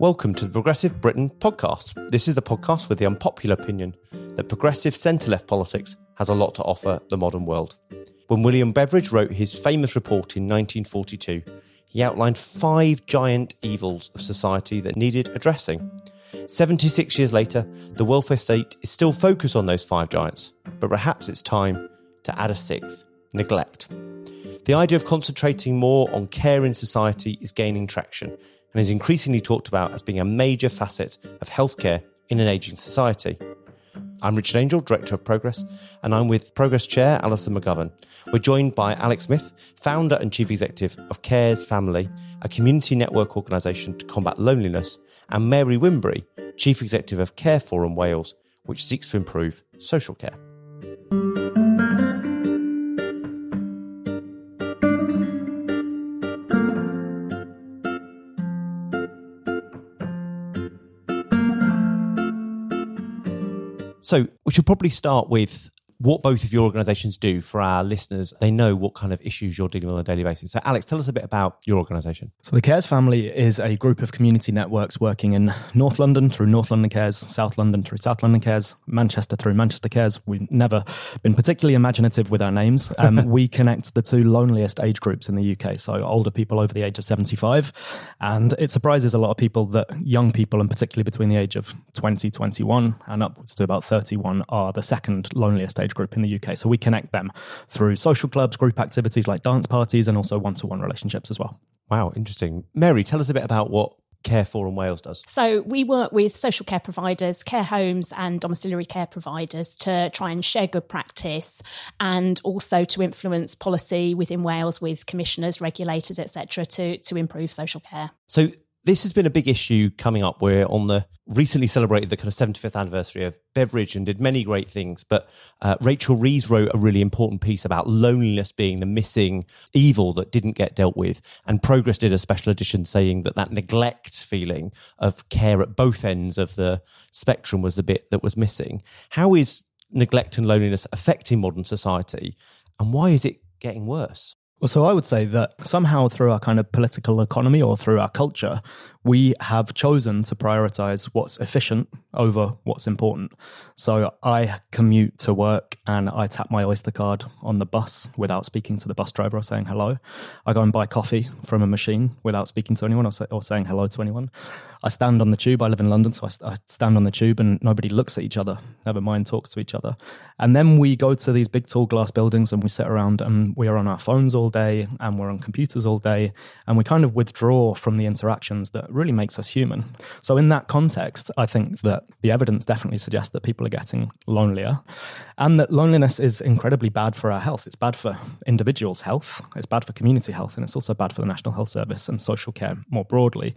Welcome to the Progressive Britain podcast. This is the podcast with the unpopular opinion that progressive centre left politics has a lot to offer the modern world. When William Beveridge wrote his famous report in 1942, he outlined five giant evils of society that needed addressing. 76 years later, the welfare state is still focused on those five giants, but perhaps it's time to add a sixth neglect. The idea of concentrating more on care in society is gaining traction and is increasingly talked about as being a major facet of healthcare in an ageing society. I'm Richard Angell, Director of Progress, and I'm with Progress Chair Alison McGovern. We're joined by Alex Smith, founder and chief executive of Cares Family, a community network organisation to combat loneliness, and Mary Wimbury, chief executive of Care Forum Wales, which seeks to improve social care. So we should probably start with what both of your organisations do for our listeners. They know what kind of issues you're dealing with on a daily basis. So, Alex, tell us a bit about your organisation. So, the Cares Family is a group of community networks working in North London through North London Cares, South London through South London Cares, Manchester through Manchester Cares. We've never been particularly imaginative with our names. Um, we connect the two loneliest age groups in the UK, so older people over the age of 75. And it surprises a lot of people that young people, and particularly between the age of 20, 21, and upwards to about 31, are the second loneliest age age group in the UK. So we connect them through social clubs, group activities like dance parties, and also one to one relationships as well. Wow, interesting. Mary, tell us a bit about what Care Forum Wales does? So, we work with social care providers, care homes, and domiciliary care providers to try and share good practice and also to influence policy within Wales with commissioners, regulators, etc., to, to improve social care. So, this has been a big issue coming up. We're on the recently celebrated the kind of 75th anniversary of Beveridge and did many great things. But uh, Rachel Reeves wrote a really important piece about loneliness being the missing evil that didn't get dealt with. And Progress did a special edition saying that that neglect feeling of care at both ends of the spectrum was the bit that was missing. How is neglect and loneliness affecting modern society? And why is it getting worse? Well, so I would say that somehow through our kind of political economy or through our culture, we have chosen to prioritize what's efficient over what's important. So I commute to work and I tap my Oyster card on the bus without speaking to the bus driver or saying hello. I go and buy coffee from a machine without speaking to anyone or, say, or saying hello to anyone. I stand on the tube. I live in London, so I, I, stand on the tube and nobody looks at each other, never mind talks to each other. And then we go to these big tall glass buildings and we sit around and we are on our phones all day and we're on computers all day and we kind of withdraw from the interactions that really makes us human. So in that context, I think that the evidence definitely suggests that people are getting lonelier and that loneliness is incredibly bad for our health. It's bad for individuals' health, it's bad for community health, and it's also bad for the National Health Service and social care more broadly.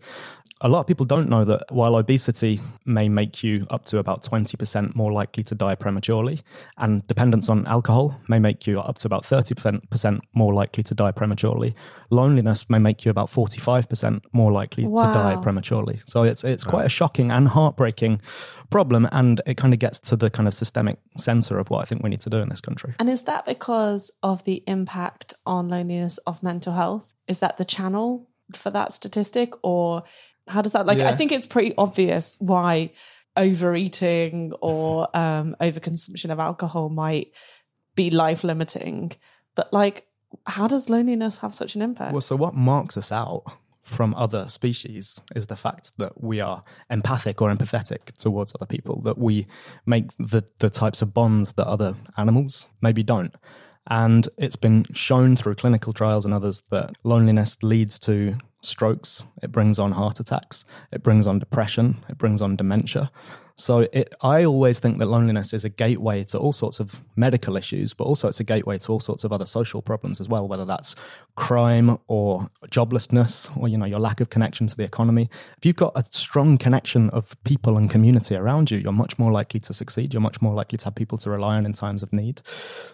A lot of people don't know that while obesity may make you up to about 20% more likely to die prematurely, and dependence on alcohol may make you up to about 30% more likely to die prematurely, loneliness may make you about 45% more likely wow. to die prematurely. So it's, it's quite a shocking and heartbreaking problem, and it kind of gets to the kind of systemic center of what I think we need to do in this country. And is that because of the impact on loneliness of mental health? Is that the channel for that statistic, or how does that like? Yeah. I think it's pretty obvious why overeating or um, overconsumption of alcohol might be life limiting, but like, how does loneliness have such an impact? Well, so what marks us out from other species is the fact that we are empathic or empathetic towards other people, that we make the, the types of bonds that other animals maybe don't. And it's been shown through clinical trials and others that loneliness leads to strokes, it brings on heart attacks, it brings on depression, it brings on dementia. So it, I always think that loneliness is a gateway to all sorts of medical issues, but also it's a gateway to all sorts of other social problems as well, whether that's crime or joblessness or you know your lack of connection to the economy. If you've got a strong connection of people and community around you, you're much more likely to succeed. You're much more likely to have people to rely on in times of need.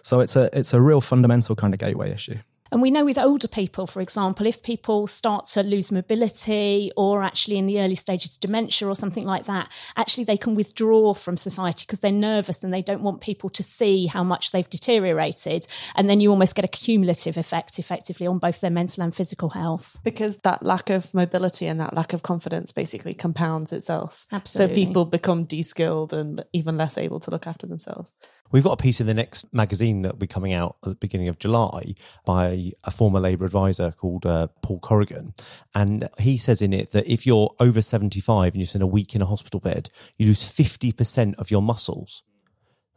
So it's a it's a real fundamental kind of gateway issue. And we know with older people, for example, if people start to lose mobility or actually in the early stages of dementia or something like that, actually they can withdraw from society because they're nervous and they don't want people to see how much they've deteriorated. And then you almost get a cumulative effect effectively on both their mental and physical health. Because that lack of mobility and that lack of confidence basically compounds itself. Absolutely. So people become de skilled and even less able to look after themselves. We've got a piece in the next magazine that will be coming out at the beginning of July by a former Labour advisor called uh, Paul Corrigan. And he says in it that if you're over 75 and you're in a week in a hospital bed, you lose 50% of your muscles.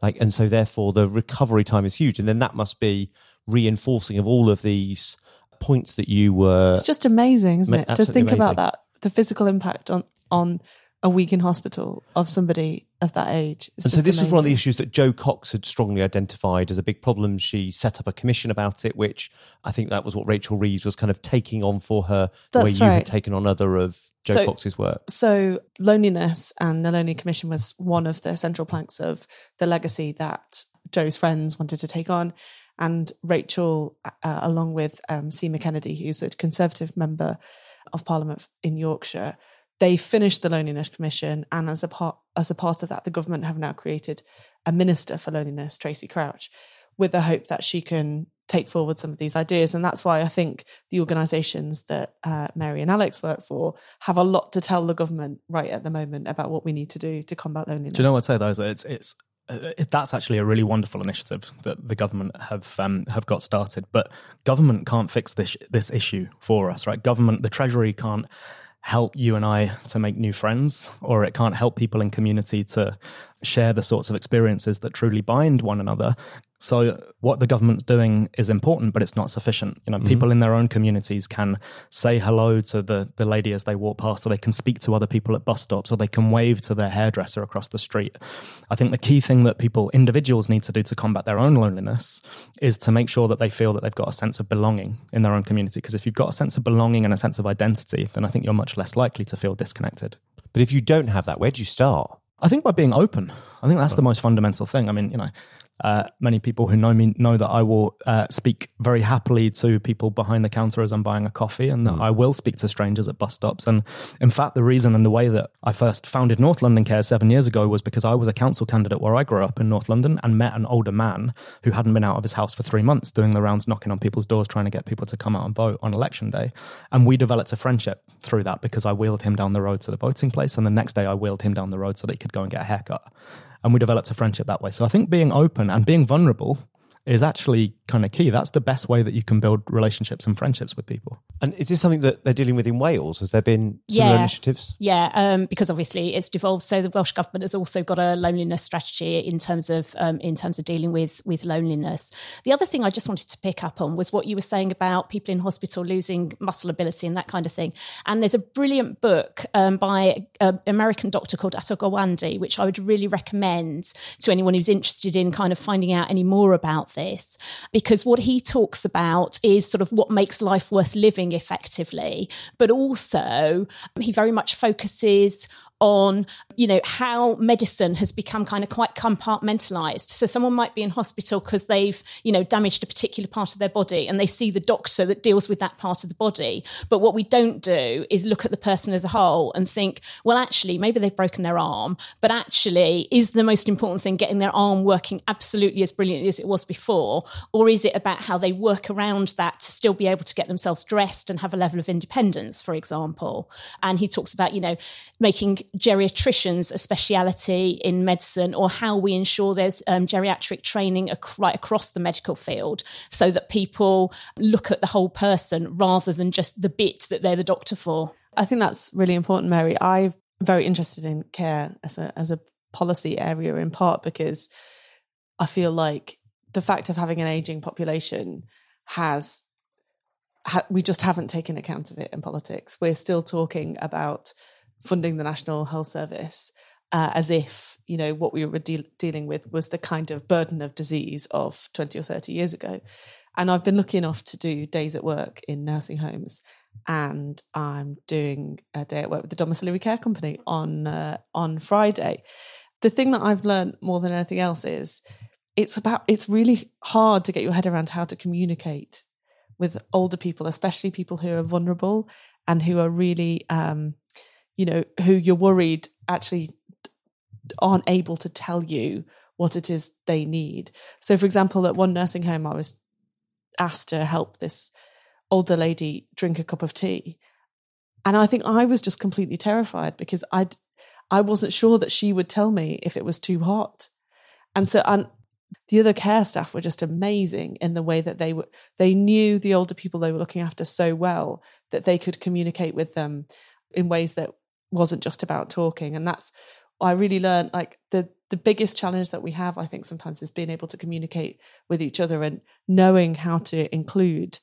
Like, and so therefore the recovery time is huge. And then that must be reinforcing of all of these points that you were. It's just amazing, isn't it? To think amazing. about that, the physical impact on, on a week in hospital of somebody of that age. and so this amazing. was one of the issues that Jo Cox had strongly identified as a big problem. She set up a commission about it, which I think that was what Rachel Reeves was kind of taking on for her, the That's way you right. had taken on other of Jo So- Cox's work. So loneliness and the Lonely Commission was one of the central planks of the legacy that Jo's friends wanted to take on. And Rachel, uh, along with um, Seema Kennedy, who's a Conservative member of Parliament in Yorkshire, they finished the Loneliness Commission, and as a part as a part of that, the government have now created a minister for loneliness, Tracey Crouch, with the hope that she can take forward some of these ideas. And that's why I think the organisations that uh, Mary and Alex work for have a lot to tell the government right at the moment about what we need to do to combat loneliness. Do you know what I'd say though? Is it's it's uh, that's actually a really wonderful initiative that the government have um, have got started. But government can't fix this this issue for us, right? Government, the Treasury can't help you and I to make new friends, or it can't help people in community to share the sorts of experiences that truly bind one another. So what the government's doing is important, but it's not sufficient. You know, mm-hmm. people in their own communities can say hello to the the lady as they walk past, or they can speak to other people at bus stops, or they can wave to their hairdresser across the street. I think the key thing that people, individuals, need to do to combat their own loneliness is to make sure that they feel that they've got a sense of belonging in their own community. Because if you've got a sense of belonging and a sense of identity, then I think you're much less likely to feel disconnected. But if you don't have that, where do you start? I think by being open. I think that's the most fundamental thing. I mean, you know, uh, many people who know me know that I will uh, speak very happily to people behind the counter as I'm buying a coffee, and that I will speak to strangers at bus stops. And in fact, the reason and the way that I first founded North London Care seven years ago was because I was a council candidate where I grew up in North London and met an older man who hadn't been out of his house for three months, doing the rounds, knocking on people's doors, trying to get people to come out and vote on election day. And we developed a friendship through that because I wheeled him down the road to the voting place, and the next day I wheeled him down the road so that he could go and get a haircut and we developed a friendship that way. So I think being open and being vulnerable is actually kind of key. That's the best way that you can build relationships and friendships with people. And is this something that they're dealing with in Wales? Has there been similar Yeah. initiatives? Yeah, um, because obviously it's devolved. So the Welsh government has also got a loneliness strategy in terms of um, in terms of dealing with with loneliness. The other thing I just wanted to pick up on was what you were saying about people in hospital losing muscle ability and that kind of thing. And there's a brilliant book um, by an American doctor called Atul Gawande, which I would really recommend to anyone who's interested in kind of finding out any more about this, because what he talks about is sort of what makes life worth living effectively, but also he very much focuses on you know how medicine has become kind of quite compartmentalized. So someone might be in hospital because they've you know damaged a particular part of their body and they see the doctor that deals with that part of the body. But what we don't do is look at the person as a whole and think well actually maybe they've broken their arm but actually is the most important thing getting their arm working absolutely as brilliantly as it was before? Or is it about how they work around that to still be able to get themselves dressed and have a level of independence for example? And he talks about you know making geriatricians a speciality in medicine or how we ensure there's um, geriatric training ac- right across the medical field so that people look at the whole person rather than just the bit that they're the doctor for. I think that's really important, Mary. I'm very interested in care as a as a policy area in part because I feel like the fact of having an aging population has ha- we just haven't taken account of it in politics. We're still talking about funding the National Health Service uh, as if you know what we were de- dealing with was the kind of burden of disease of 20 or 30 years ago. And I've been lucky enough to do days at work in nursing homes, and I'm doing a day at work with the domiciliary care company on uh, on Friday. The thing that I've learned more than anything else is it's about it's really hard to get your head around how to communicate with older people, especially people who are vulnerable and who are really, um, you know, who you're worried actually aren't able to tell you what it is they need. So, for example, at one nursing home, I was asked to help this older lady drink a cup of tea. And I think I was just completely terrified because I I wasn't sure that she would tell me if it was too hot. And so and the other care staff were just amazing in the way that they were they knew the older people they were looking after so well that they could communicate with them in ways that wasn't just about talking and that's I really learned like the the biggest challenge that we have I think sometimes is being able to communicate with each other and knowing how to include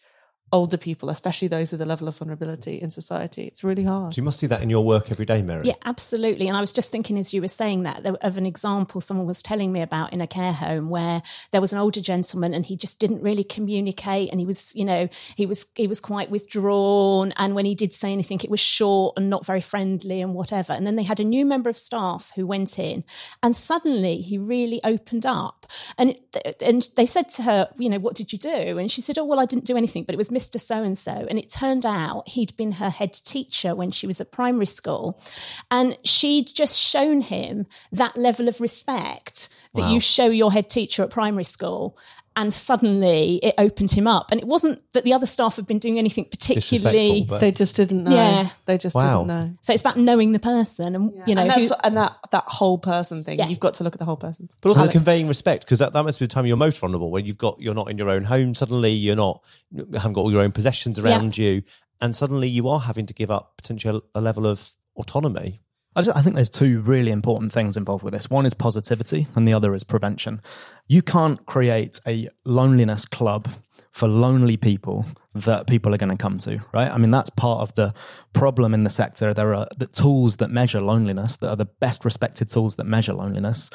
older people, especially those with a level of vulnerability in society. It's really hard. So you must see that in your work every day, Mary. Yeah, absolutely. And I was just thinking as you were saying that of an example someone was telling me about in a care home where there was an older gentleman and he just didn't really communicate and he was, you know, he was he was quite withdrawn and when he did say anything it was short and not very friendly and whatever. And then they had a new member of staff who went in and suddenly he really opened up. And and they said to her, you know, what did you do? And she said, "Oh, well, I didn't do anything, but it was Mr. So and so. And it turned out he'd been her head teacher when she was at primary school. And she'd just shown him that level of respect that wow. you show your head teacher at primary school and suddenly it opened him up. And it wasn't that the other staff had been doing anything particularly. They just didn't know. Yeah, they just wow. didn't know. So it's about knowing the person, and yeah. you know, and, who, and, that that whole person thing. Yeah. You've got to look at the whole person, but also conveying respect because that, that must be the time you're most vulnerable when you've got you're not in your own home. Suddenly, you're not you haven't got all your own possessions around yeah. you, and suddenly you are having to give up potentially a level of autonomy. I, just, I, think there's two really important things involved with this. One is positivity, and the other is prevention. You can't create a loneliness club for lonely people that people are going to come to, right? I mean, that's part of the problem in the sector. There are the tools that measure loneliness that are the best respected tools that measure loneliness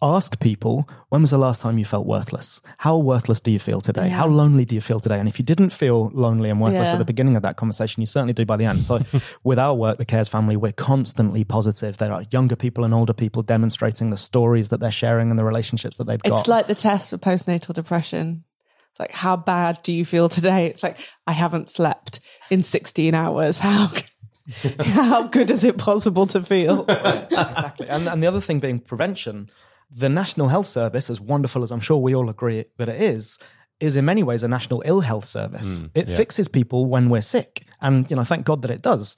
ask people when was the last time you felt worthless? How worthless do you feel today? Yeah. how lonely do you feel today? And if you didn't feel lonely and worthless yeah. at the beginning of that conversation you certainly do by the end. So with our work the cares family we're constantly positive. There are younger people and older people demonstrating the stories that they're sharing and the relationships that they've got. it's like the test for postnatal depression. It's like how bad do you feel today? It's like i haven't slept in 16 hours. How how good is it possible to feel? Exactly. And, and the other thing being prevention the National Health Service, as wonderful as I'm sure we all agree that it is, is in many ways a national ill health service. Mm, it yeah. fixes people when we're sick. And, you know, thank God that it does.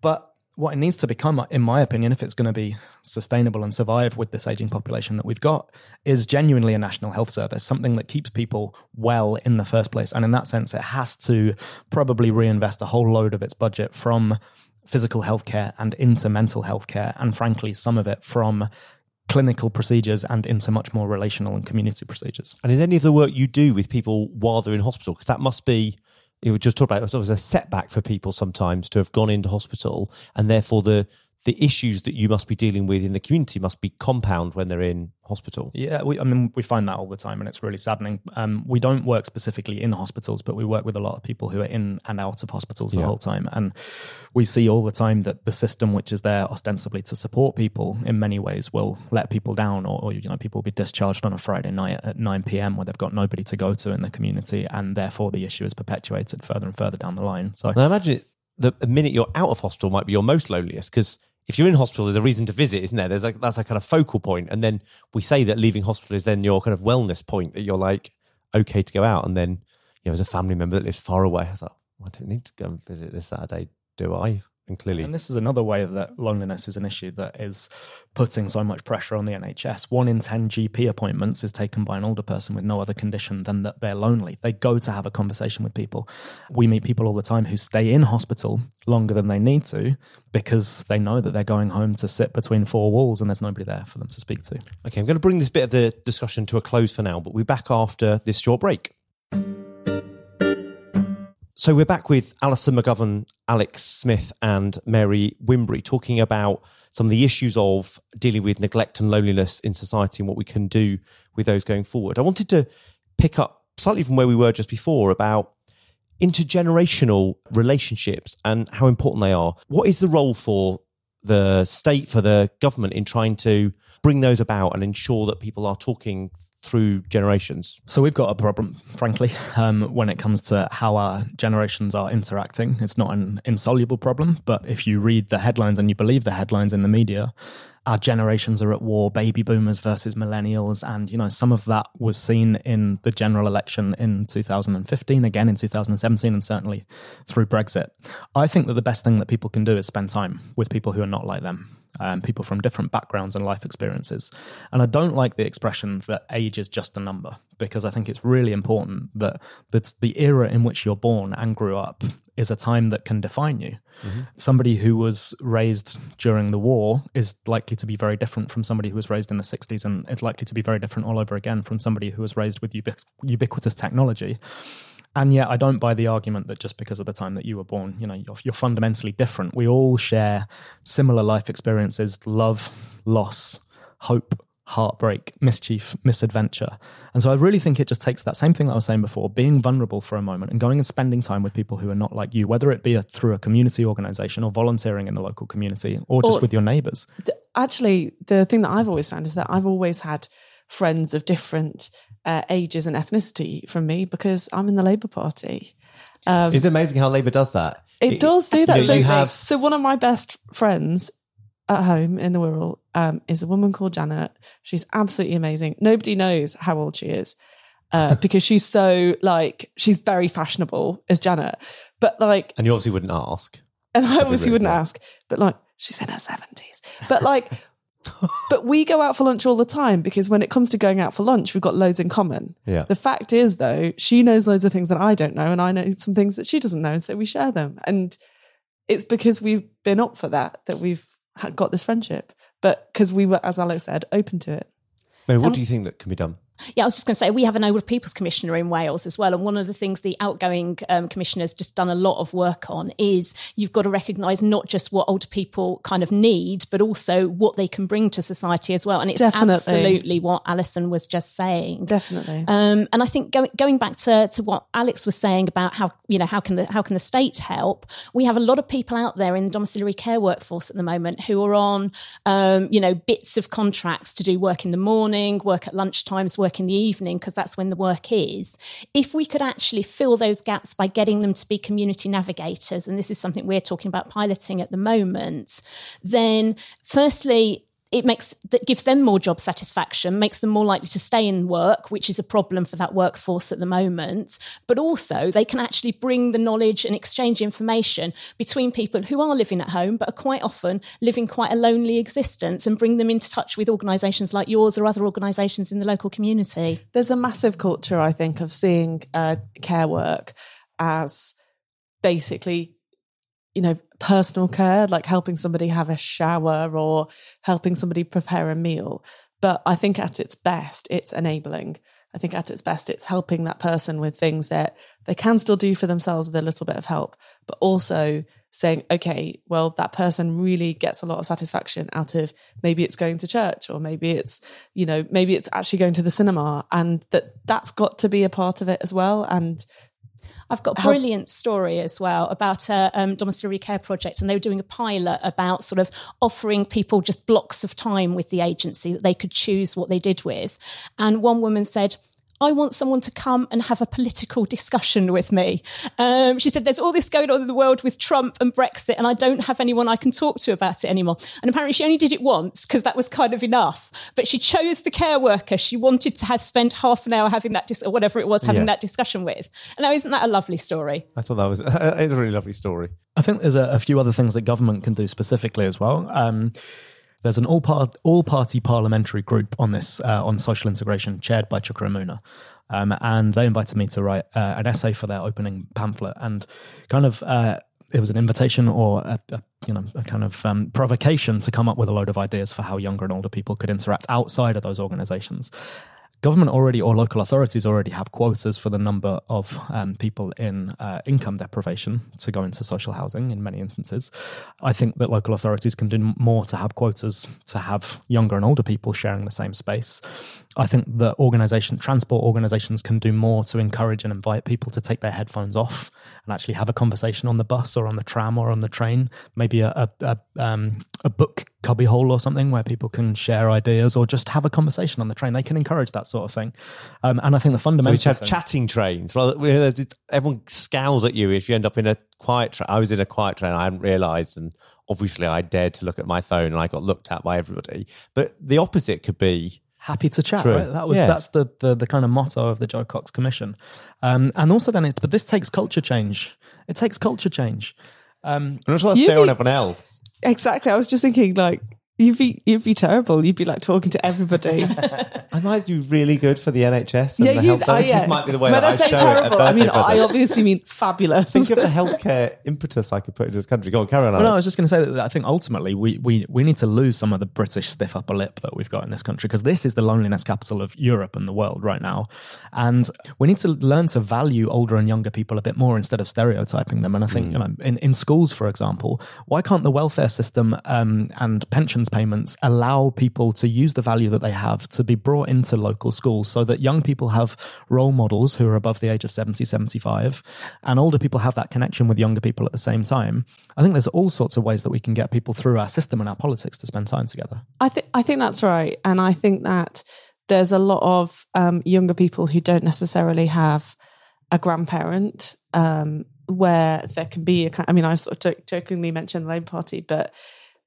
But what it needs to become, in my opinion, if it's going to be sustainable and survive with this aging population that we've got, is genuinely a national health service, something that keeps people well in the first place. And in that sense, it has to probably reinvest a whole load of its budget from physical healthcare and into mental health care, and frankly, some of it from clinical procedures and into much more relational and community procedures. And is any of the work you do with people while they're in hospital? Because that must be, you just talked about it was a setback for people sometimes to have gone into hospital and therefore the the issues that you must be dealing with in the community must be compound when they're in hospital. Yeah, we, I mean, we find that all the time, and it's really saddening. Um, we don't work specifically in hospitals, but we work with a lot of people who are in and out of hospitals the yeah. whole time, and we see all the time that the system, which is there ostensibly to support people, in many ways will let people down, or, or you know, people will be discharged on a Friday night at nine p.m. where they've got nobody to go to in the community, and therefore the issue is perpetuated further and further down the line. So, I imagine it, the minute you're out of hospital might be your most loneliest because if you're in hospital, there's a reason to visit, isn't there? There's like that's a kind of focal point, and then we say that leaving hospital is then your kind of wellness point that you're like okay to go out, and then you know, as a family member that lives far away, I was like, well, I don't need to go and visit this Saturday, do I? And clearly, and this is another way that loneliness is an issue that is putting so much pressure on the NHS. One in 10 GP appointments is taken by an older person with no other condition than that they're lonely. They go to have a conversation with people. We meet people all the time who stay in hospital longer than they need to because they know that they're going home to sit between four walls and there's nobody there for them to speak to. Okay, I'm going to bring this bit of the discussion to a close for now, but we're back after this short break. So we're back with Alison McGovern, Alex Smith, and Mary Wimbury talking about some of the issues of dealing with neglect and loneliness in society and what we can do with those going forward. I wanted to pick up slightly from where we were just before about intergenerational relationships and how important they are. What is the role for the state, for the government in trying to bring those about and ensure that people are talking through generations? So we've got a problem, frankly, um, when it comes to how our generations are interacting. It's not an insoluble problem, but if you read the headlines and you believe the headlines in the media, our generations are at war, baby boomers versus millennials. And, you know, some of that was seen in the general election in 2015, again in 2017, and certainly through Brexit. I think that the best thing that people can do is spend time with people who are not like them um, people from different backgrounds and life experiences. And I don't like the expression that age is just a number because I think it's really important that that's the era in which you're born and grew up is a time that can define you. Mm-hmm. Somebody who was raised during the war is likely to be very different from somebody who was raised in the 60s and it's likely to be very different all over again from somebody who was raised with ubiqu- ubiquitous technology. And yet, I don't buy the argument that just because of the time that you were born, you know, you're, you're fundamentally different. We all share similar life experiences love, loss, hope, heartbreak, mischief, misadventure. And so I really think it just takes that same thing that I was saying before, being vulnerable for a moment and going and spending time with people who are not like you, whether it be a, through a community organization or volunteering in the local community or just or, with your neighbors. Actually, the thing that I've always found is that I've always had friends of different uh, ages and ethnicity from me because I'm in the Labour Party. Um, it's amazing how Labour does that. It, it does do that. So, you have... so one of my best friends at home in the Wirral um, is a woman called Janet. She's absolutely amazing. Nobody knows how old she is uh, because she's so like she's very fashionable as Janet, but like, and you obviously wouldn't ask. And I obviously really wouldn't ask, but like she's in her seventies. But like but we go out for lunch all the time because when it comes to going out for lunch, we've got loads in common. Yeah. The fact is, though, she knows loads of things that I don't know, and I know some things that she doesn't know, and so we share them. And it's because we've been up for that that we've got this friendship. But because we were, as Alex said, open to it. Mary, what um, do you think that can be done? Yeah, I was just going to say we have an older people's commissioner in Wales as well, and one of the things the outgoing um, commissioner's just done a lot of work on is you've got to recognise not just what older people kind of need, but also what they can bring to society as well. And it's Definitely. absolutely what Alison was just saying. Definitely. Um, and I think going going back to to what Alex was saying about how you know how can the how can the state help? We have a lot of people out there in the domiciliary care workforce at the moment who are on um, you know bits of contracts to do work in the morning, work at lunchtimes, work work in the evening because that's when the work is. If we could actually fill those gaps by getting them to be community navigators, and this is something we're talking about piloting at the moment, then firstly, it makes that gives them more job satisfaction, makes them more likely to stay in work, which is a problem for that workforce at the moment. But also, they can actually bring the knowledge and exchange information between people who are living at home, but are quite often living quite a lonely existence, and bring them into touch with organisations like yours or other organisations in the local community. There's a massive culture, I think, of seeing uh, care work as basically you know, personal care, like helping somebody have a shower or helping somebody prepare a meal. But I think at its best, it's enabling. I think at its best, it's helping that person with things that they can still do for themselves with a little bit of help, but also saying, okay, well, that person really gets a lot of satisfaction out of maybe it's going to church or maybe it's, you know, maybe it's actually going to the cinema and that that's got to be a part of it as well. And I've got a brilliant story as well about a um, domiciliary care project, and they were doing a pilot about sort of offering people just blocks of time with the agency that they could choose what they did with. And one woman said, I want someone to come and have a political discussion with me. Um, she said, There's all this going on in the world with Trump and Brexit, and I don't have anyone I can talk to about it anymore. And apparently, she only did it once because that was kind of enough. But she chose the care worker she wanted to have spent half an hour having that, dis- or whatever it was, having yeah. that discussion with. And now, isn't that a lovely story? I thought that was it's a really lovely story. I think there's a, a, few other things that government can do specifically as well. Um, there's an all part all party parliamentary group on this uh, on social integration, chaired by Chuka Umunna. Um, and they invited me to write uh, an essay for their opening pamphlet, and kind of uh, it was an invitation or a, a you know a kind of um, provocation to come up with a load of ideas for how younger and older people could interact outside of those organisations government already or local authorities already have quotas for the number of um, people in uh, income deprivation to go into social housing in many instances. I think that local authorities can do more to have quotas to have younger and older people sharing the same space. I think that organization, transport organizations can do more to encourage and invite people to take their headphones off and actually have a conversation on the bus or on the tram or on the train. Maybe a, a, a, um, a book cubbyhole or something where people can share ideas or just have a conversation on the train. They can encourage that sort of thing. Um, and I think the fundamental. So we have thing, chatting trains. Well, everyone scowls at you if you end up in a quiet train. I was in a quiet train. I hadn't realised, and obviously I dared to look at my phone, and I got looked at by everybody. But the opposite could be happy to chat. Right? That was yeah. that's the, the the kind of motto of the Jo Cox Commission, um, and also then it's but this takes culture change. It takes culture change. Um, I'm not sure that's fair on everyone else. Exactly. I was just thinking like You'd be you'd be terrible. You'd be like talking to everybody. I might do really good for the NHS and yeah, the health services. Oh, yeah. might be the way when that I, I say terrible, I mean I obviously mean fabulous. Think of the healthcare impetus I could put into this country. Go on, carry on. Well, no, I was just going to say that I think ultimately we, we we need to lose some of the British stiff upper lip that we've got in this country because this is the loneliness capital of Europe and the world right now, and we need to learn to value older and younger people a bit more instead of stereotyping them. And I think mm. you know in in schools, for example, why can't the welfare system um, and pensions payments allow people to use the value that they have to be brought into local schools so that young people have role models who are above the age of 70, 75, and older people have that connection with younger people at the same time. I think there's all sorts of ways that we can get people through our system and our politics to spend time together. I think I think that's right. And I think that there's a lot of um, younger people who don't necessarily have a grandparent um, where there can be a I mean, I sort of jokingly mentioned the Labour Party, but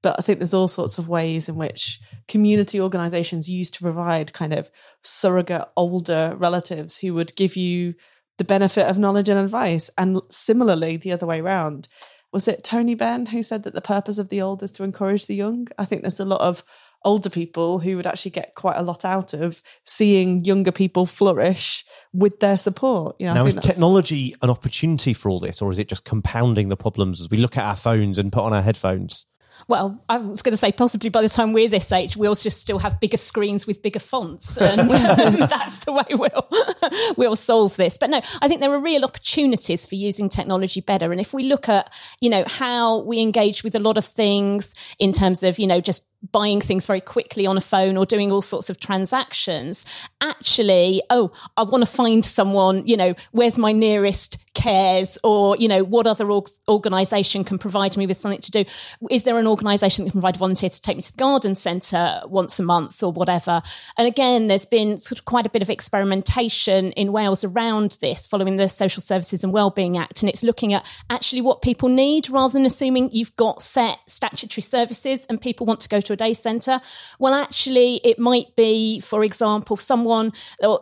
but I think there's all sorts of ways in which community organizations used to provide kind of surrogate older relatives who would give you the benefit of knowledge and advice. And similarly, the other way around. Was it Tony Benn who said that the purpose of the old is to encourage the young? I think there's a lot of older people who would actually get quite a lot out of seeing younger people flourish with their support. You know, now, is technology an opportunity for all this, or is it just compounding the problems as we look at our phones and put on our headphones? Well, I was going to say possibly by the time we're this age, we'll just still have bigger screens with bigger fonts, and um, that's the way we'll we'll solve this. But no, I think there are real opportunities for using technology better. And if we look at you know how we engage with a lot of things in terms of you know just buying things very quickly on a phone or doing all sorts of transactions, actually, oh, I want to find someone. You know, where's my nearest cares or you know what other org- organization can provide me with something to do is there an organization that can provide a volunteer to take me to the garden center once a month or whatever and again there's been sort of quite a bit of experimentation in Wales around this following the social services and wellbeing act and it's looking at actually what people need rather than assuming you've got set statutory services and people want to go to a day center well actually it might be for example someone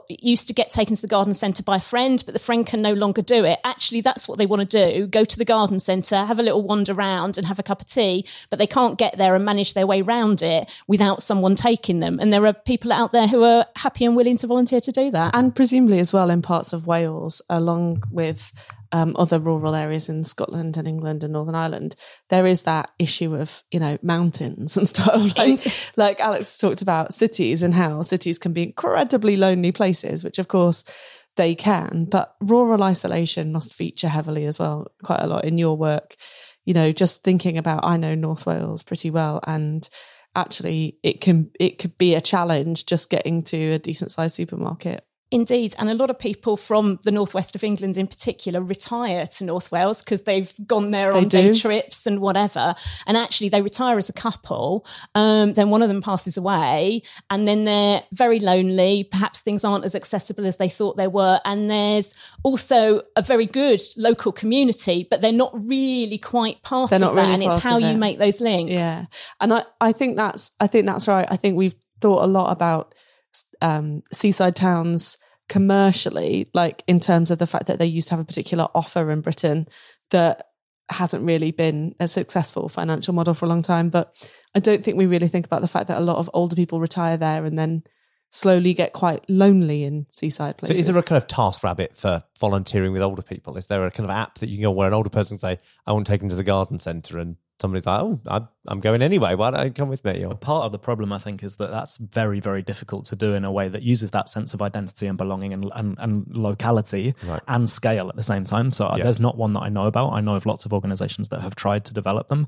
used to get taken to the garden center by a friend but the friend can no longer do it actually that's what they want to do go to the garden centre, have a little wander around and have a cup of tea, but they can't get there and manage their way around it without someone taking them. And there are people out there who are happy and willing to volunteer to do that. And presumably as well in parts of Wales, along with um, other rural areas in Scotland and England and Northern Ireland, there is that issue of you know mountains and stuff. Like, like Alex talked about cities and how cities can be incredibly lonely places, which of course they can. But rural isolation must feature heavily as well, quite a lot in your work. You know, just thinking about, I know North Wales pretty well, and actually, it can it could be a challenge just getting to a decent sized supermarket Indeed. And a lot of people from the northwest of England in particular retire to North Wales because they've gone there they on do. day trips and whatever. And actually, they retire as a couple. Um, then one of them passes away, and then they're very lonely. Perhaps things aren't as accessible as they thought they were. And there's also a very good local community, but they're not really quite part they're of that. Really and it's how you make those links. Yeah. And I, I think that's I think that's right. I think we've thought a lot about um, seaside towns commercially, like in terms of the fact that they used to have a particular offer in Britain that hasn't really been a successful financial model for a long time. But I don't think we really think about the fact that a lot of older people retire there and then slowly get quite lonely in seaside places. So is there a kind of TaskRabbit for volunteering with older people? Is there a kind of app that you can go where an older person can say, I want to take them to the garden centre and somebody's like, oh, I'm, I'm going anyway. Why don't you come with me? Or, Part of the problem, I think, is that that's very, very difficult to do in a way that uses that sense of identity and belonging and, and, and locality Right. and scale at the same time. So uh, Yeah. there's not one that I know about. I know of lots of organizations that have tried to develop them,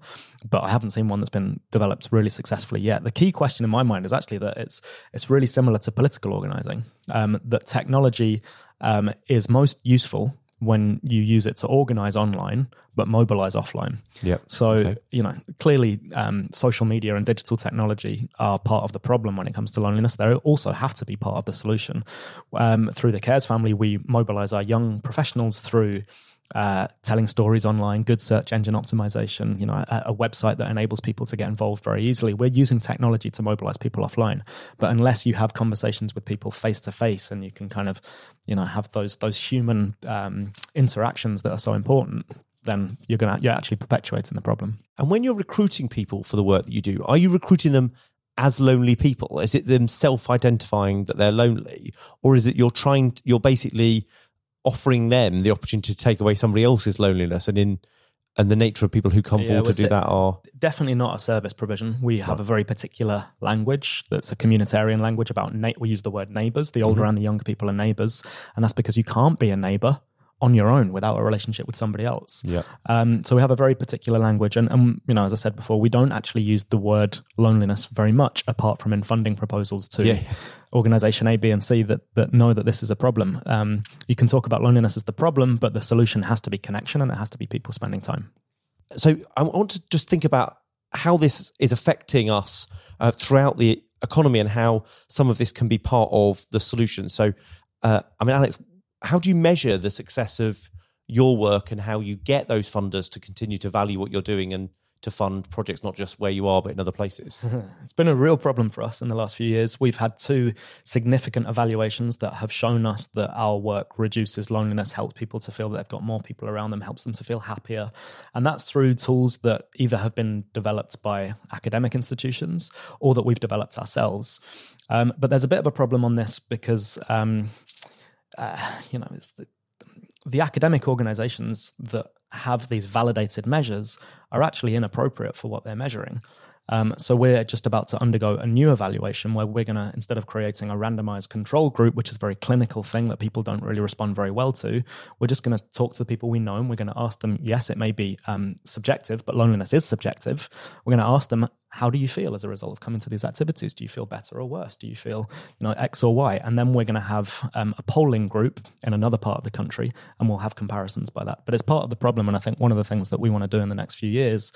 but I haven't seen one that's been developed really successfully yet. The key question in my mind is actually that it's it's really similar to political organizing. Um, that technology um, is most useful when you use it to organize online but mobilize offline. Yep. So, Okay. you know, clearly um, social media and digital technology are part of the problem when it comes to loneliness. They also have to be part of the solution. Um, through the Cares family, we mobilize our young professionals through uh, telling stories online, good search engine optimization, you know, a, a website that enables people to get involved very easily. We're using technology to mobilize people offline. But unless you have conversations with people face to face and you can kind of, you know, have those those human um, interactions that are so important, then you're gonna you're actually perpetuating the problem. And when you're recruiting people for the work that you do, are you recruiting them as lonely people? Is it them self-identifying that they're lonely, or is it you're trying? You're basically offering them the opportunity to take away somebody else's loneliness, and in and the nature of people who come Yeah, forward to do the- that are Definitely not a service provision. We have a very particular language that's a communitarian language about na- we use the word neighbors. The older mm-hmm. and the younger people are neighbors, and that's because you can't be a neighbor on your own without a relationship with somebody else. yeah. Um, so we have a very particular language, and, and you know, as I said before, we don't actually use the word loneliness very much, apart from in funding proposals to Yeah. organization A, B, and C that that know that this is a problem. Um, you can talk about loneliness as the problem, but the solution has to be connection, and it has to be people spending time. so I want to just think about how this is affecting us uh, throughout the economy and how some of this can be part of the solution. So, uh, I mean, Alex, how do you measure the success of your work and how you get those funders to continue to value what you're doing and to fund projects not just where you are but in other places? It's been a real problem for us in the last few years. We've had two significant evaluations that have shown us that our work reduces loneliness, helps people to feel that they've got more people around them, helps them to feel happier. And that's through tools that either have been developed by academic institutions or that we've developed ourselves. Um, but there's a bit of a problem on this because, um, uh, you know, it's the, the academic organizations that have these validated measures are actually inappropriate for what they're measuring. Um, so we're just about to undergo a new evaluation where we're going to, instead of creating a randomized control group, which is a very clinical thing that people don't really respond very well to, we're just going to talk to the people we know and we're going to ask them, yes, it may be um, subjective, but loneliness is subjective. We're going to ask them, how do you feel as a result of coming to these activities? Do you feel better or worse? Do you feel, you know, X or Y? And then we're going to have um, a polling group in another part of the country, and we'll have comparisons by that. But it's part of the problem, and I think one of the things that we want to do in the next few years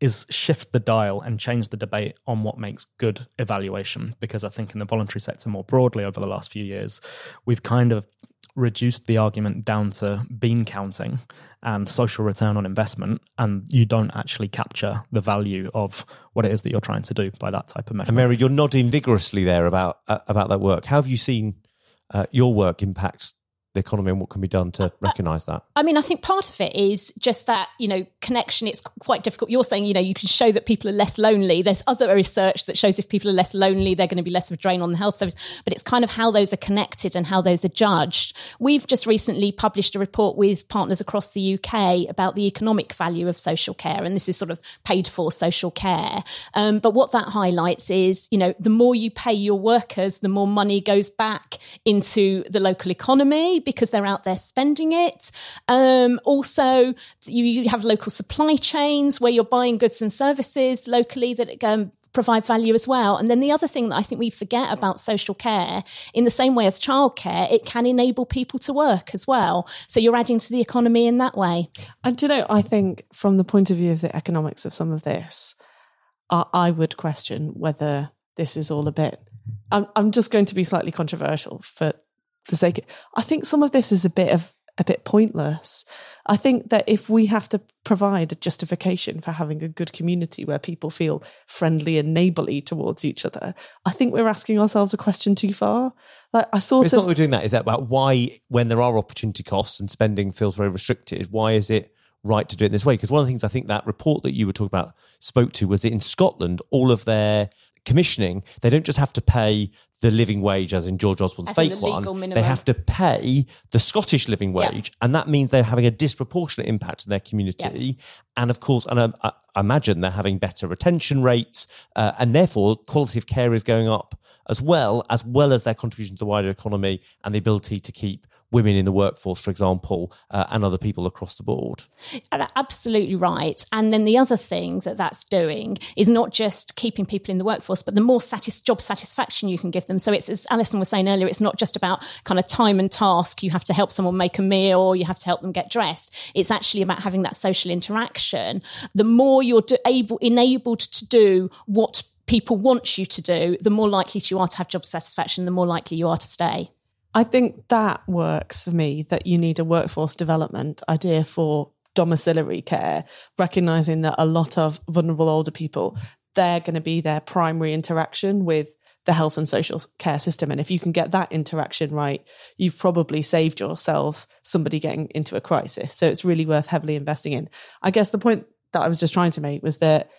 is shift the dial and change the debate on what makes good evaluation. Because I think in the voluntary sector more broadly over the last few years, we've kind of reduced the argument down to bean counting and social return on investment, and you don't actually capture the value of what it is that you're trying to do by that type of measure. and. Mary, you're nodding vigorously there about uh, about that work. How have you seen uh, your work impact the economy and what can be done to recognise that? I mean, I think part of it is just that, you know, connection. It's quite difficult. You're saying, you know, you can show that people are less lonely. There's other research that shows if people are less lonely, they're going to be less of a drain on the health service. But it's kind of how those are connected and how those are judged. We've just recently published a report with partners across the UK about the economic value of social care. And this is sort of paid for social care. Um, but what that highlights is, you know, the more you pay your workers, the more money goes back into the local economy because they're out there spending it. Um, also, you, you have local supply chains where you're buying goods and services locally that um, provide value as well. And then the other thing that I think we forget about social care, in the same way as childcare, it can enable people to work as well. So you're adding to the economy in that way. And do you know, I think from the point of view of the economics of some of this, I, I would question whether this is all a bit. I'm, I'm just going to be slightly controversial for the sake. I think some of this is a bit of a bit pointless. I think that if we have to provide a justification for having a good community where people feel friendly and neighbourly towards each other, I think we're asking ourselves a question too far. Like I sort It's of not that we're doing that. Is that about why, when there are opportunity costs and spending feels very restricted, why is it right to do it this way? Because one of the things I think that report that you were talking about spoke to was that in Scotland, all of their commissioning, they don't just have to pay the living wage, as in George Osborne's As fake one. They have to pay the Scottish living Yeah. wage, and that means they're having a disproportionate impact on their community. And of course, and um, I, I imagine they're having better retention rates, uh, and therefore quality of care is going up as well, as well as their contribution to the wider economy and the ability to keep women in the workforce, for example, uh, and other people across the board. Absolutely right. And then the other thing that that's doing is not just keeping people in the workforce, but the more satis- job satisfaction you can give them. So it's, as Alison was saying earlier, it's not just about kind of time and task. You have to help someone make a meal or you have to help them get dressed. It's actually about having that social interaction. The more you're able, enabled to do what people want you to do, the more likely you are to have job satisfaction, the more likely you are to stay. I think that works for me that you need a workforce development idea for domiciliary care, recognizing that a lot of vulnerable older people, they're going to be their primary interaction with the health and social care system. And if you can get that interaction right, you've probably saved yourself somebody getting into a crisis. So it's really worth heavily investing in. I guess the point that I was just trying to make was that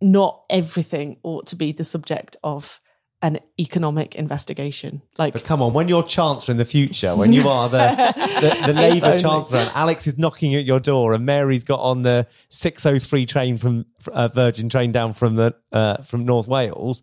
not everything ought to be the subject of an economic investigation. Like, but come on, when you're chancellor in the future, when you are the the, the Labour chancellor, and Alex is knocking at your door, and Mary's got on the 603 train from uh, Virgin train down from the uh, from North Wales,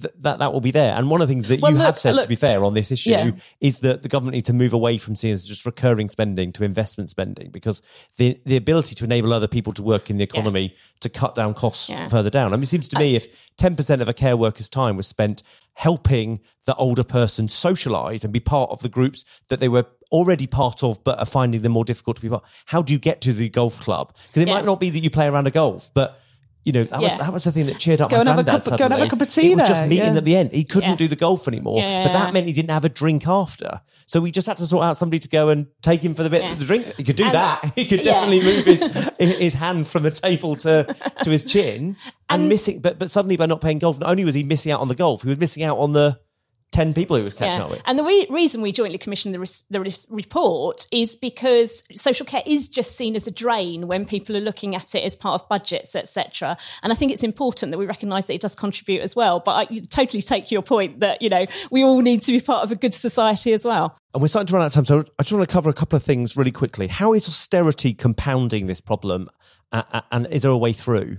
th- that that will be there. And one of the things that well, you look, have said, look, to be fair, on this issue yeah. is that the government need to move away from seeing as just recurring spending to investment spending because the the ability to enable other people to work in the economy yeah. to cut down costs yeah. further down. I mean, it seems to me if ten percent of a care worker's time was spent helping the older person socialize and be part of the groups that they were already part of but are finding them more difficult to be part. How do you get to the golf club? Because it might not be that you play around a golf, but you know, that, yeah. was, that was the thing that cheered up go my granddad. Cup, suddenly. Go and have a cup of tea. It was there. just meeting yeah. at the end. He couldn't yeah. do the golf anymore, but that meant he didn't have a drink after. So we just had to sort out somebody to go and take him for the bit of the drink. He could do and that. He could definitely move his his hand from the table to to his chin and, and missing. But but suddenly by not playing golf, not only was he missing out on the golf, he was missing out on the 10 people he was catching yeah. up with. And the re- reason we jointly commissioned the, res- the res- report is because social care is just seen as a drain when people are looking at it as part of budgets, etc. And I think it's important that we recognise that it does contribute as well. But I totally take your point that, you know, we all need to be part of a good society as well. And we're starting to run out of time, so I just want to cover a couple of things really quickly. How is austerity compounding this problem? Uh, and is there a way through?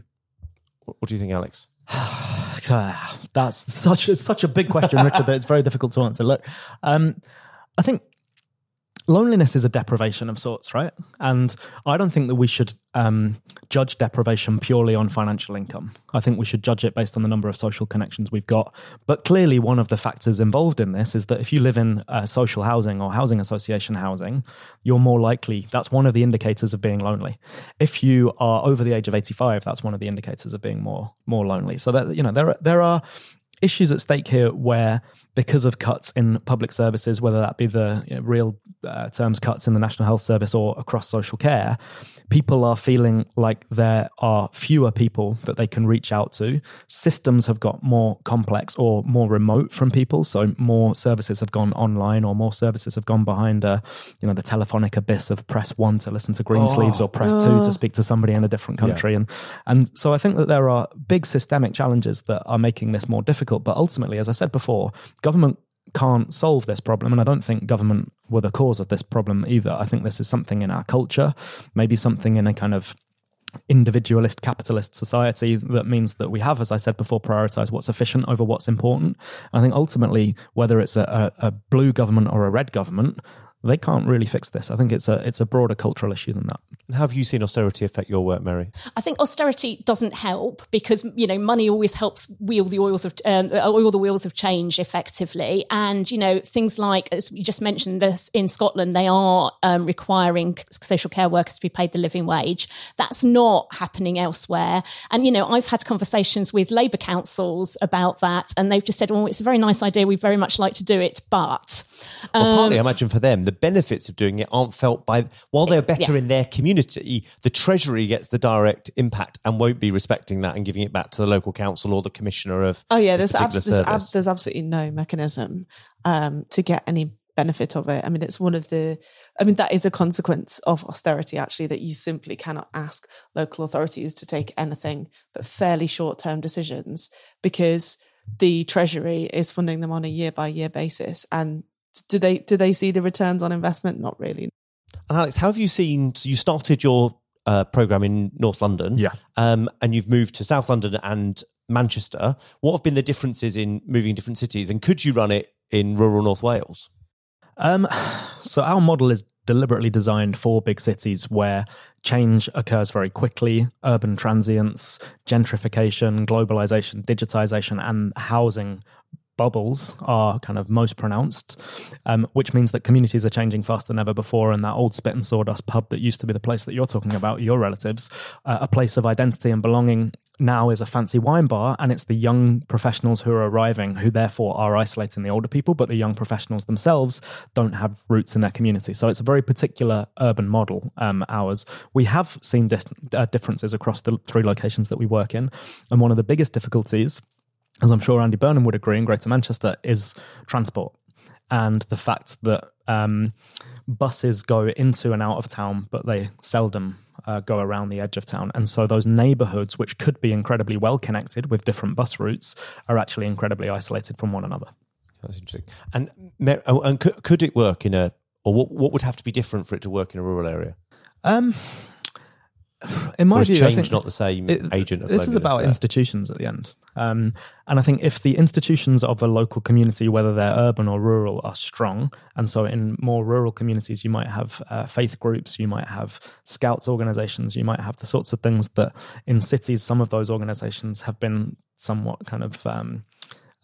What do you think, Alex? That's such a, such a big question, Richard, that it's very difficult to answer. Look, um, I think loneliness is a deprivation of sorts, right? And I don't think that we should um, judge deprivation purely on financial income. I think we should judge it based on the number of social connections we've got. But clearly, one of the factors involved in this is that if you live in uh, social housing or housing association housing, you're more likely, that's one of the indicators of being lonely. If you are over the age of 85, that's one of the indicators of being more more lonely. So that you know there are, there are issues at stake here where, because of cuts in public services, whether that be the you know, real uh, terms cuts in the National Health Service or across social care, people are feeling like there are fewer people that they can reach out to. Systems have got more complex or more remote from people, so more services have gone online or more services have gone behind a, you know, the telephonic abyss of press one to listen to Greensleeves oh. or press two to oh. speak to somebody in a different country, yeah. and and so I think that there are big systemic challenges that are making this more difficult. But ultimately, as I said before, government can't solve this problem. And I don't think government were the cause of this problem either. I think this is something in our culture, maybe something in a kind of individualist capitalist society that means that we have, as I said before, prioritize what's efficient over what's important. I think ultimately, whether it's a, a, a blue government or a red government, they can't really fix this. I think it's a it's a broader cultural issue than that. And have you seen austerity affect your work, Mary? I think austerity doesn't help because you know money always helps wheel the oils of um, oil the wheels of change effectively, and you know things like as we just mentioned this in Scotland, they are um, requiring social care workers to be paid the living wage. That's not happening elsewhere, and you know I've had conversations with Labour councils about that, and they've just said, "Well, it's a very nice idea. We very much like to do it, but." Um, well, partly, I imagine for them the benefits of doing it aren't felt by while they're better yeah. in their community the treasury gets the direct impact and won't be respecting that and giving it back to the local council or the commissioner of oh yeah there's, abs- there's, ab- there's absolutely no mechanism um, to get any benefit of it i mean it's one of the i mean that is a consequence of austerity actually that you simply cannot ask local authorities to take anything but fairly short term decisions because the treasury is funding them on a year by year basis and do they do they see the returns on investment? Not really. And Alex, how have you seen? So you started your uh, program in North London. Yeah. Um, and you've moved to South London and Manchester. What have been the differences in moving different cities? And could you run it in rural North Wales? Um, so our model is deliberately designed for big cities where change occurs very quickly. Urban transience, gentrification, globalization, digitization, and housing bubbles are kind of most pronounced, um, which means that communities are changing faster than ever before. And that old spit and sawdust pub that used to be the place that you're talking about, your relatives, uh, a place of identity and belonging now is a fancy wine bar and it's the young professionals who are arriving who therefore are isolating the older people but the young professionals themselves don't have roots in their community so it's a very particular urban model um, ours we have seen dis- uh, differences across the three locations that we work in and one of the biggest difficulties as I'm sure Andy Burnham would agree in Greater Manchester, is transport and the fact that um, buses go into and out of town, but they seldom uh, go around the edge of town. And so those neighborhoods, which could be incredibly well connected with different bus routes, are actually incredibly isolated from one another. That's interesting. And, oh, and could, could it work in a, or what, what would have to be different for it to work in a rural area? Um, in my view, change I think not the same it, agent of this is about there? institutions at the end um, and i think if the institutions of a local community whether they're urban or rural are strong and so in more rural communities you might have uh, faith groups you might have scouts organizations you might have the sorts of things that in cities some of those organizations have been somewhat kind of um,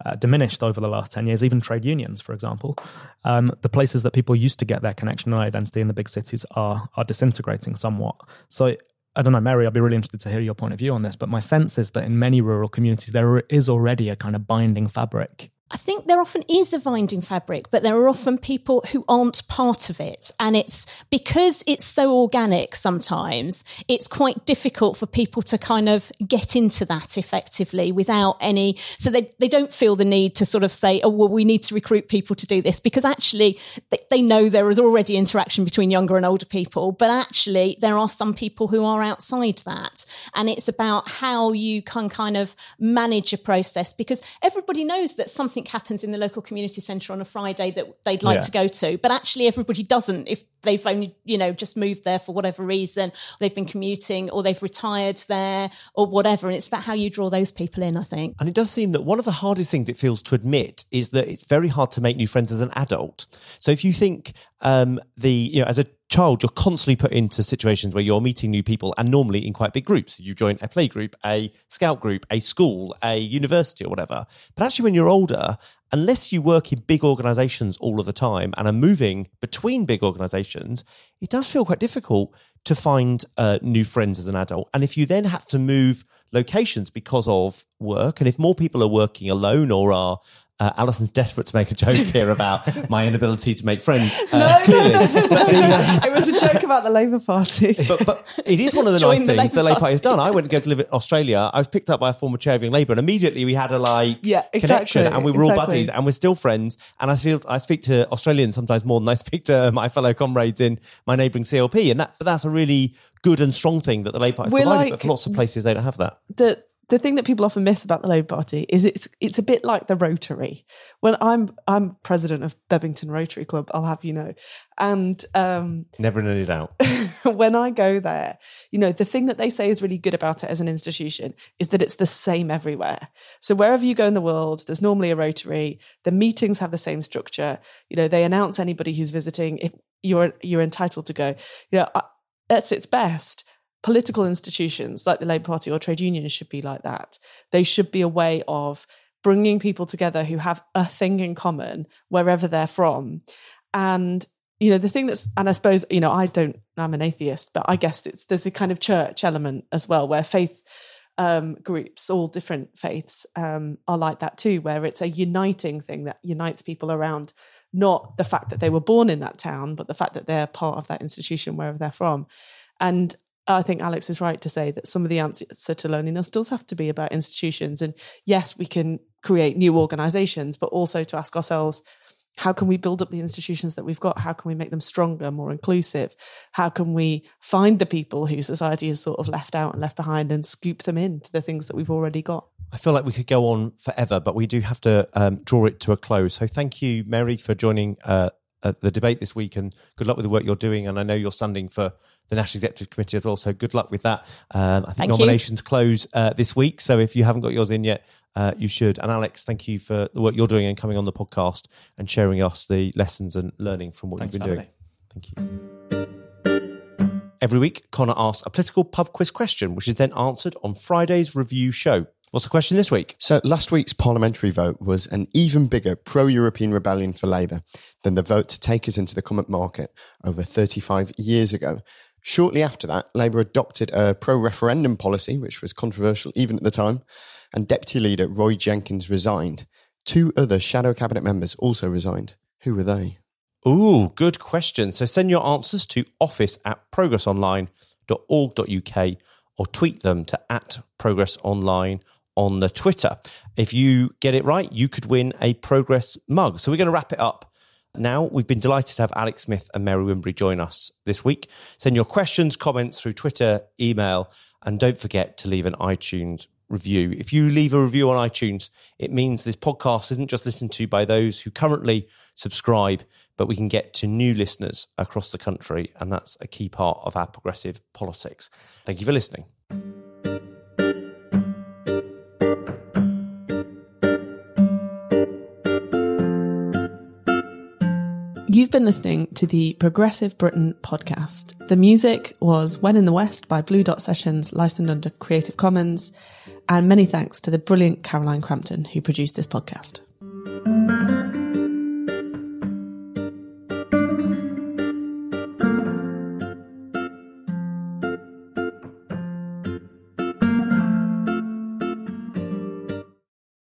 uh, diminished over the last 10 years, even trade unions, for example. Um, the places that people used to get their connection and identity in the big cities are, are disintegrating somewhat. So I don't know, Mary, I'd be really interested to hear your point of view on this, but my sense is that in many rural communities, there is already a kind of binding fabric I think there often is a binding fabric, but there are often people who aren't part of it. And it's because it's so organic sometimes, it's quite difficult for people to kind of get into that effectively without any. So they, they don't feel the need to sort of say, oh, well, we need to recruit people to do this because actually they, they know there is already interaction between younger and older people. But actually, there are some people who are outside that. And it's about how you can kind of manage a process because everybody knows that something something happens in the local community centre on a Friday that they'd like yeah. to go to, but actually everybody doesn't if they've only, you know, just moved there for whatever reason, they've been commuting or they've retired there or whatever. And it's about how you draw those people in, I think. And it does seem that one of the hardest things it feels to admit is that it's very hard to make new friends as an adult. So if you think um, the, you know, as a child, you're constantly put into situations where you're meeting new people and normally in quite big groups. You join a play group, a scout group, a school, a university, or whatever. But actually, when you're older, unless you work in big organizations all of the time and are moving between big organizations, it does feel quite difficult to find uh, new friends as an adult. And if you then have to move locations because of work, and if more people are working alone or are uh, Alison's desperate to make a joke here about my inability to make friends. Uh, no, clearly. no, no, no, no. it was a joke about the Labour Party. But, but it is one of the Join nice the things the Labour Party has done. I went to go to live in Australia. I was picked up by a former chair of Young Labour, and immediately we had a like yeah, exactly, connection, and we were exactly. all buddies, and we're still friends. And I feel I speak to Australians sometimes more than I speak to my fellow comrades in my neighbouring CLP, and that but that's a really good and strong thing that the Labour Party has provided. Like, but for lots of places, they don't have that. The, the thing that people often miss about the Labour Party is it's it's a bit like the Rotary. When I'm I'm president of Bebington Rotary Club, I'll have you know, and um, never in any doubt. when I go there, you know, the thing that they say is really good about it as an institution is that it's the same everywhere. So wherever you go in the world, there's normally a Rotary. The meetings have the same structure. You know, they announce anybody who's visiting if you're you're entitled to go. You know, at its best political institutions like the Labour Party or trade unions should be like that. They should be a way of bringing people together who have a thing in common wherever they're from. And you know the thing that's and I suppose you know I don't I'm an atheist, but I guess it's there's a kind of church element as well where faith um, groups, all different faiths, um, are like that too, where it's a uniting thing that unites people around not the fact that they were born in that town, but the fact that they're part of that institution wherever they're from. And I think Alex is right to say that some of the answer to loneliness does have to be about institutions. And yes, we can create new organizations, but also to ask ourselves, how can we build up the institutions that we've got? How can we make them stronger, more inclusive? How can we find the people who society has sort of left out and left behind and scoop them into the things that we've already got? I feel like we could go on forever, but we do have to um, draw it to a close. So thank you, Mary, for joining uh, at the debate this week, and good luck with the work you're doing. And I know you're standing for the National Executive Committee as well, so good luck with that. Um, I think Thank nominations close uh, this week, so if you haven't got yours in yet, uh, you should. And Alex, thank you for the work you're doing and coming on the podcast and sharing us the lessons and learning from what Thanks you've been having doing. Thank you. Every week, Connor asks a political pub quiz question, which is then answered on Friday's review show. What's the question this week? So last week's parliamentary vote was an even bigger pro-European rebellion for Labour than the vote to take us into the common market over 35 years ago. Shortly after that, Labour adopted a pro-referendum policy, which was controversial even at the time, and Deputy Leader Roy Jenkins resigned. Two other shadow cabinet members also resigned. Who were they? Ooh, good question. So send your answers to office at progressonline.org.uk or tweet them to at progressonline on the Twitter. If you get it right, you could win a Progress mug. So we're going to wrap it up. Now, we've been delighted to have Alex Smith and Mary Wimbury join us this week. Send your questions, comments through Twitter, email, and don't forget to leave an iTunes review. If you leave a review on iTunes, it means this podcast isn't just listened to by those who currently subscribe, but we can get to new listeners across the country. And that's a key part of our progressive politics. Thank you for listening. You've been listening to the Progressive Britain podcast. The music was When in the West by Blue Dot Sessions, licensed under Creative Commons. And many thanks to the brilliant Caroline Crampton who produced this podcast.